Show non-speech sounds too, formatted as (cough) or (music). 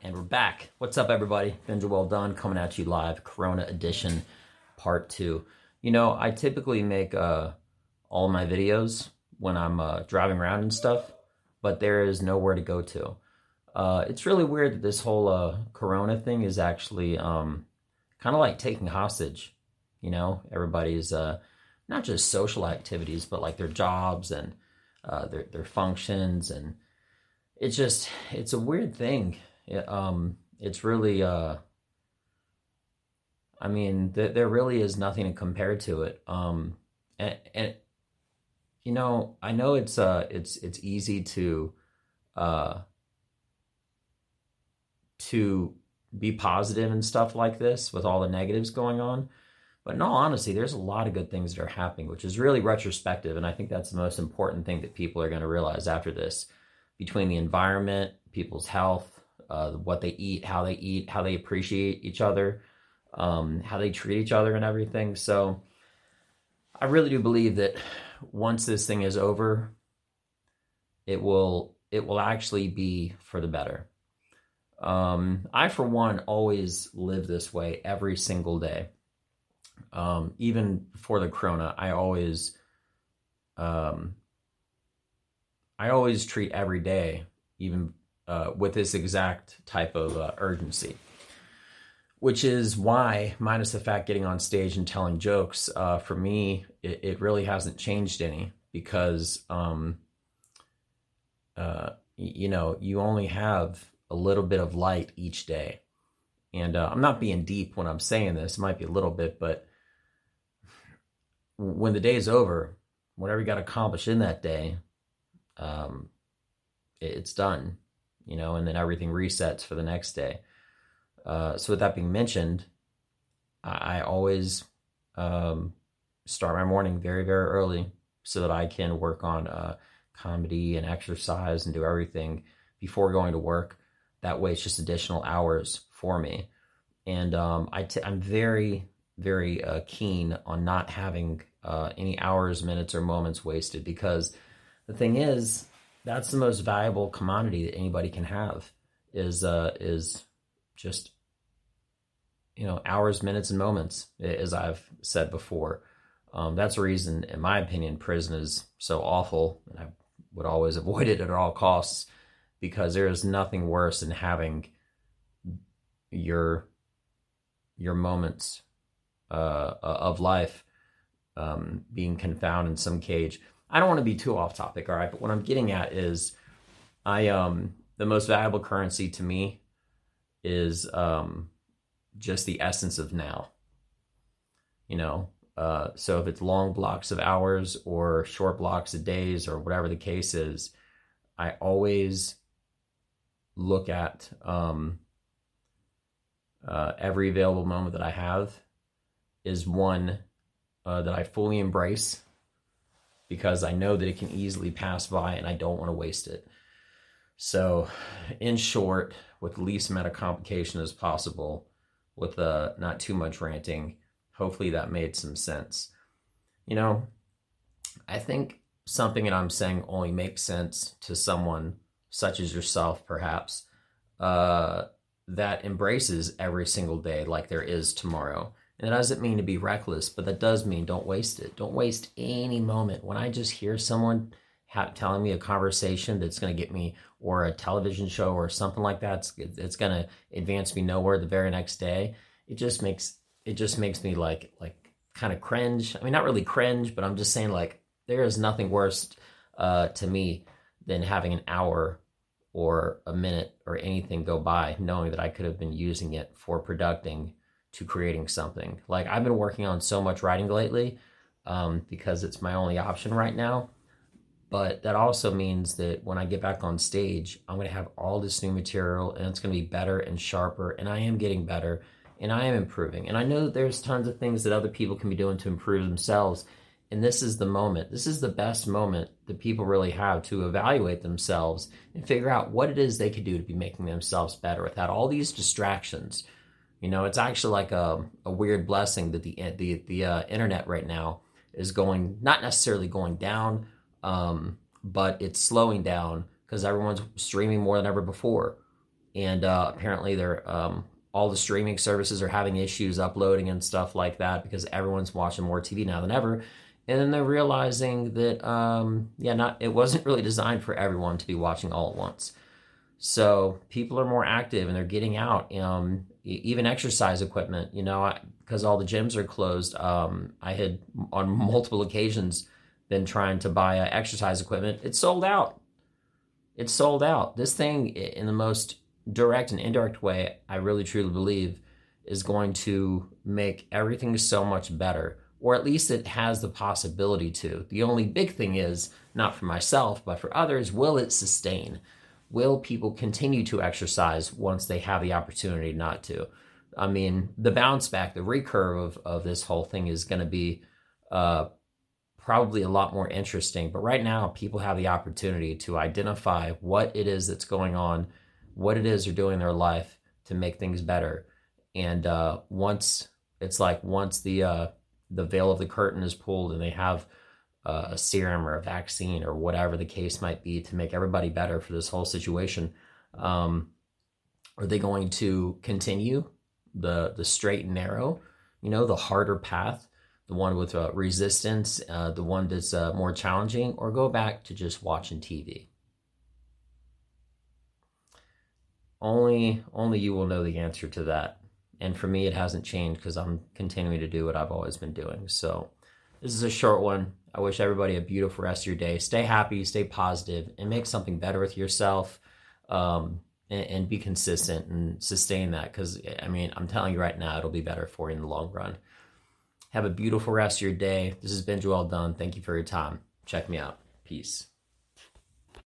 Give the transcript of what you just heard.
And we're back. What's up, everybody? Benja Well Done coming at you live, Corona Edition Part 2. You know, I typically make uh, all my videos when I'm uh, driving around and stuff, but there is nowhere to go to. Uh, it's really weird that this whole uh, Corona thing is actually um, kind of like taking hostage. You know, everybody's uh, not just social activities, but like their jobs and uh, their their functions, and it's just it's a weird thing it, um, it's really, uh, I mean, th- there really is nothing to compare to it. Um, and, and you know, I know it's uh, it's it's easy to, uh, to be positive and stuff like this with all the negatives going on. But in all honesty, there's a lot of good things that are happening, which is really retrospective. And I think that's the most important thing that people are going to realize after this between the environment, people's health, uh, what they eat, how they eat, how they appreciate each other, um, how they treat each other, and everything. So I really do believe that once this thing is over, it will it will actually be for the better. Um, I, for one, always live this way every single day. Um, even before the corona, I always, um, I always treat every day, even uh, with this exact type of uh, urgency. Which is why, minus the fact getting on stage and telling jokes, uh, for me, it, it, really hasn't changed any because, um, uh, you know, you only have a little bit of light each day. And uh, I'm not being deep when I'm saying this, it might be a little bit, but when the day is over, whatever you got accomplished in that day, um, it's done you know, and then everything resets for the next day. Uh, so with that being mentioned, I, I always um, start my morning very, very early so that I can work on uh, comedy and exercise and do everything before going to work. That way, it's just additional hours for me. And um, I t- I'm very, very uh, keen on not having uh, any hours, minutes, or moments wasted because the thing is, that's the most valuable commodity that anybody can have is uh, is just you know hours, minutes, and moments, as I've said before. Um, that's the reason, in my opinion, prison is so awful, and I would always (laughs) avoid it at all costs because there is nothing worse than having your your moments uh, of life um, being confounded in some cage. I don't want to be too off topic, all right, but what I'm getting at is I um the most valuable currency to me is um just the essence of now. You know, uh, so if it's long blocks of hours or short blocks of days or whatever the case is, I always look at um, uh, every available moment that I have is one uh, that I fully embrace because I know that it can easily pass by and I don't want to waste it. So, in short, with the least amount of complication as possible, with uh, not too much ranting, hopefully that made some sense. You know, I think something that I'm saying only makes sense to someone such as yourself, perhaps, uh, that embraces every single day like there is tomorrow. And it doesn't mean to be reckless, but that does mean don't waste it. Don't waste any moment. When I just hear someone ha- telling me a conversation that's going to get me, or a television show or something like that, it's, it's going to advance me nowhere the very next day. It just makes it just makes me like like kind of cringe. I mean, not really cringe, but I'm just saying like there is nothing worse uh, to me than having an hour or a minute or anything go by knowing that I could have been using it for producing to creating something. Like I've been working on so much writing lately um, because it's my only option right now. But that also means that when I get back on stage, I'm going to have all this new material and it's going to be better and sharper. And I am getting better and I am improving. And I know that there's tons of things that other people can be doing to improve themselves. And this is the moment. This is the best moment that people really have to evaluate themselves and figure out what it is they could do to be making themselves better without all these distractions you know, it's actually like a, a weird blessing that the the the uh, internet right now is going not necessarily going down, um, but it's slowing down because everyone's streaming more than ever before. and uh, apparently they're um, all the streaming services are having issues uploading and stuff like that because everyone's watching more TV now than ever. And then they're realizing that, um, yeah, not it wasn't (laughs) really designed for everyone to be watching all at once. So people are more active and they're getting out. Um, even exercise equipment, you know, because all the gyms are closed. Um, I had on (laughs) multiple occasions been trying to buy uh, exercise equipment. It's sold out. It's sold out. This thing, in the most direct and indirect way, I really truly believe is going to make everything so much better, or at least it has the possibility to. The only big thing is, not for myself, but for others, will it sustain? Will people continue to exercise once they have the opportunity not to? I mean, the bounce back, the recurve of, of this whole thing is going to be uh, probably a lot more interesting. But right now, people have the opportunity to identify what it is that's going on what it is they're doing in their life to make things better. And uh, once it's like once the uh, the veil of the curtain is pulled and they have a serum or a vaccine or whatever the case might be to make everybody better for this whole situation, um, are they going to continue the the straight and narrow, you know, the harder path, the one with uh, resistance, uh, the one that's uh, more challenging, or go back to just watching TV? only only you will know the answer to that. And for me, it hasn't changed because I'm continuing to do what I've always been doing. So this is a short one. I wish everybody a beautiful rest of your day. Stay happy, stay positive, and make something better with yourself. Um, and, and, be consistent and sustain that because I mean, I'm telling you right now, it'll be better for you in the long run. Have a beautiful rest of your day. This has been Joel Dunn. Thank you for your time. Check me out. Peace.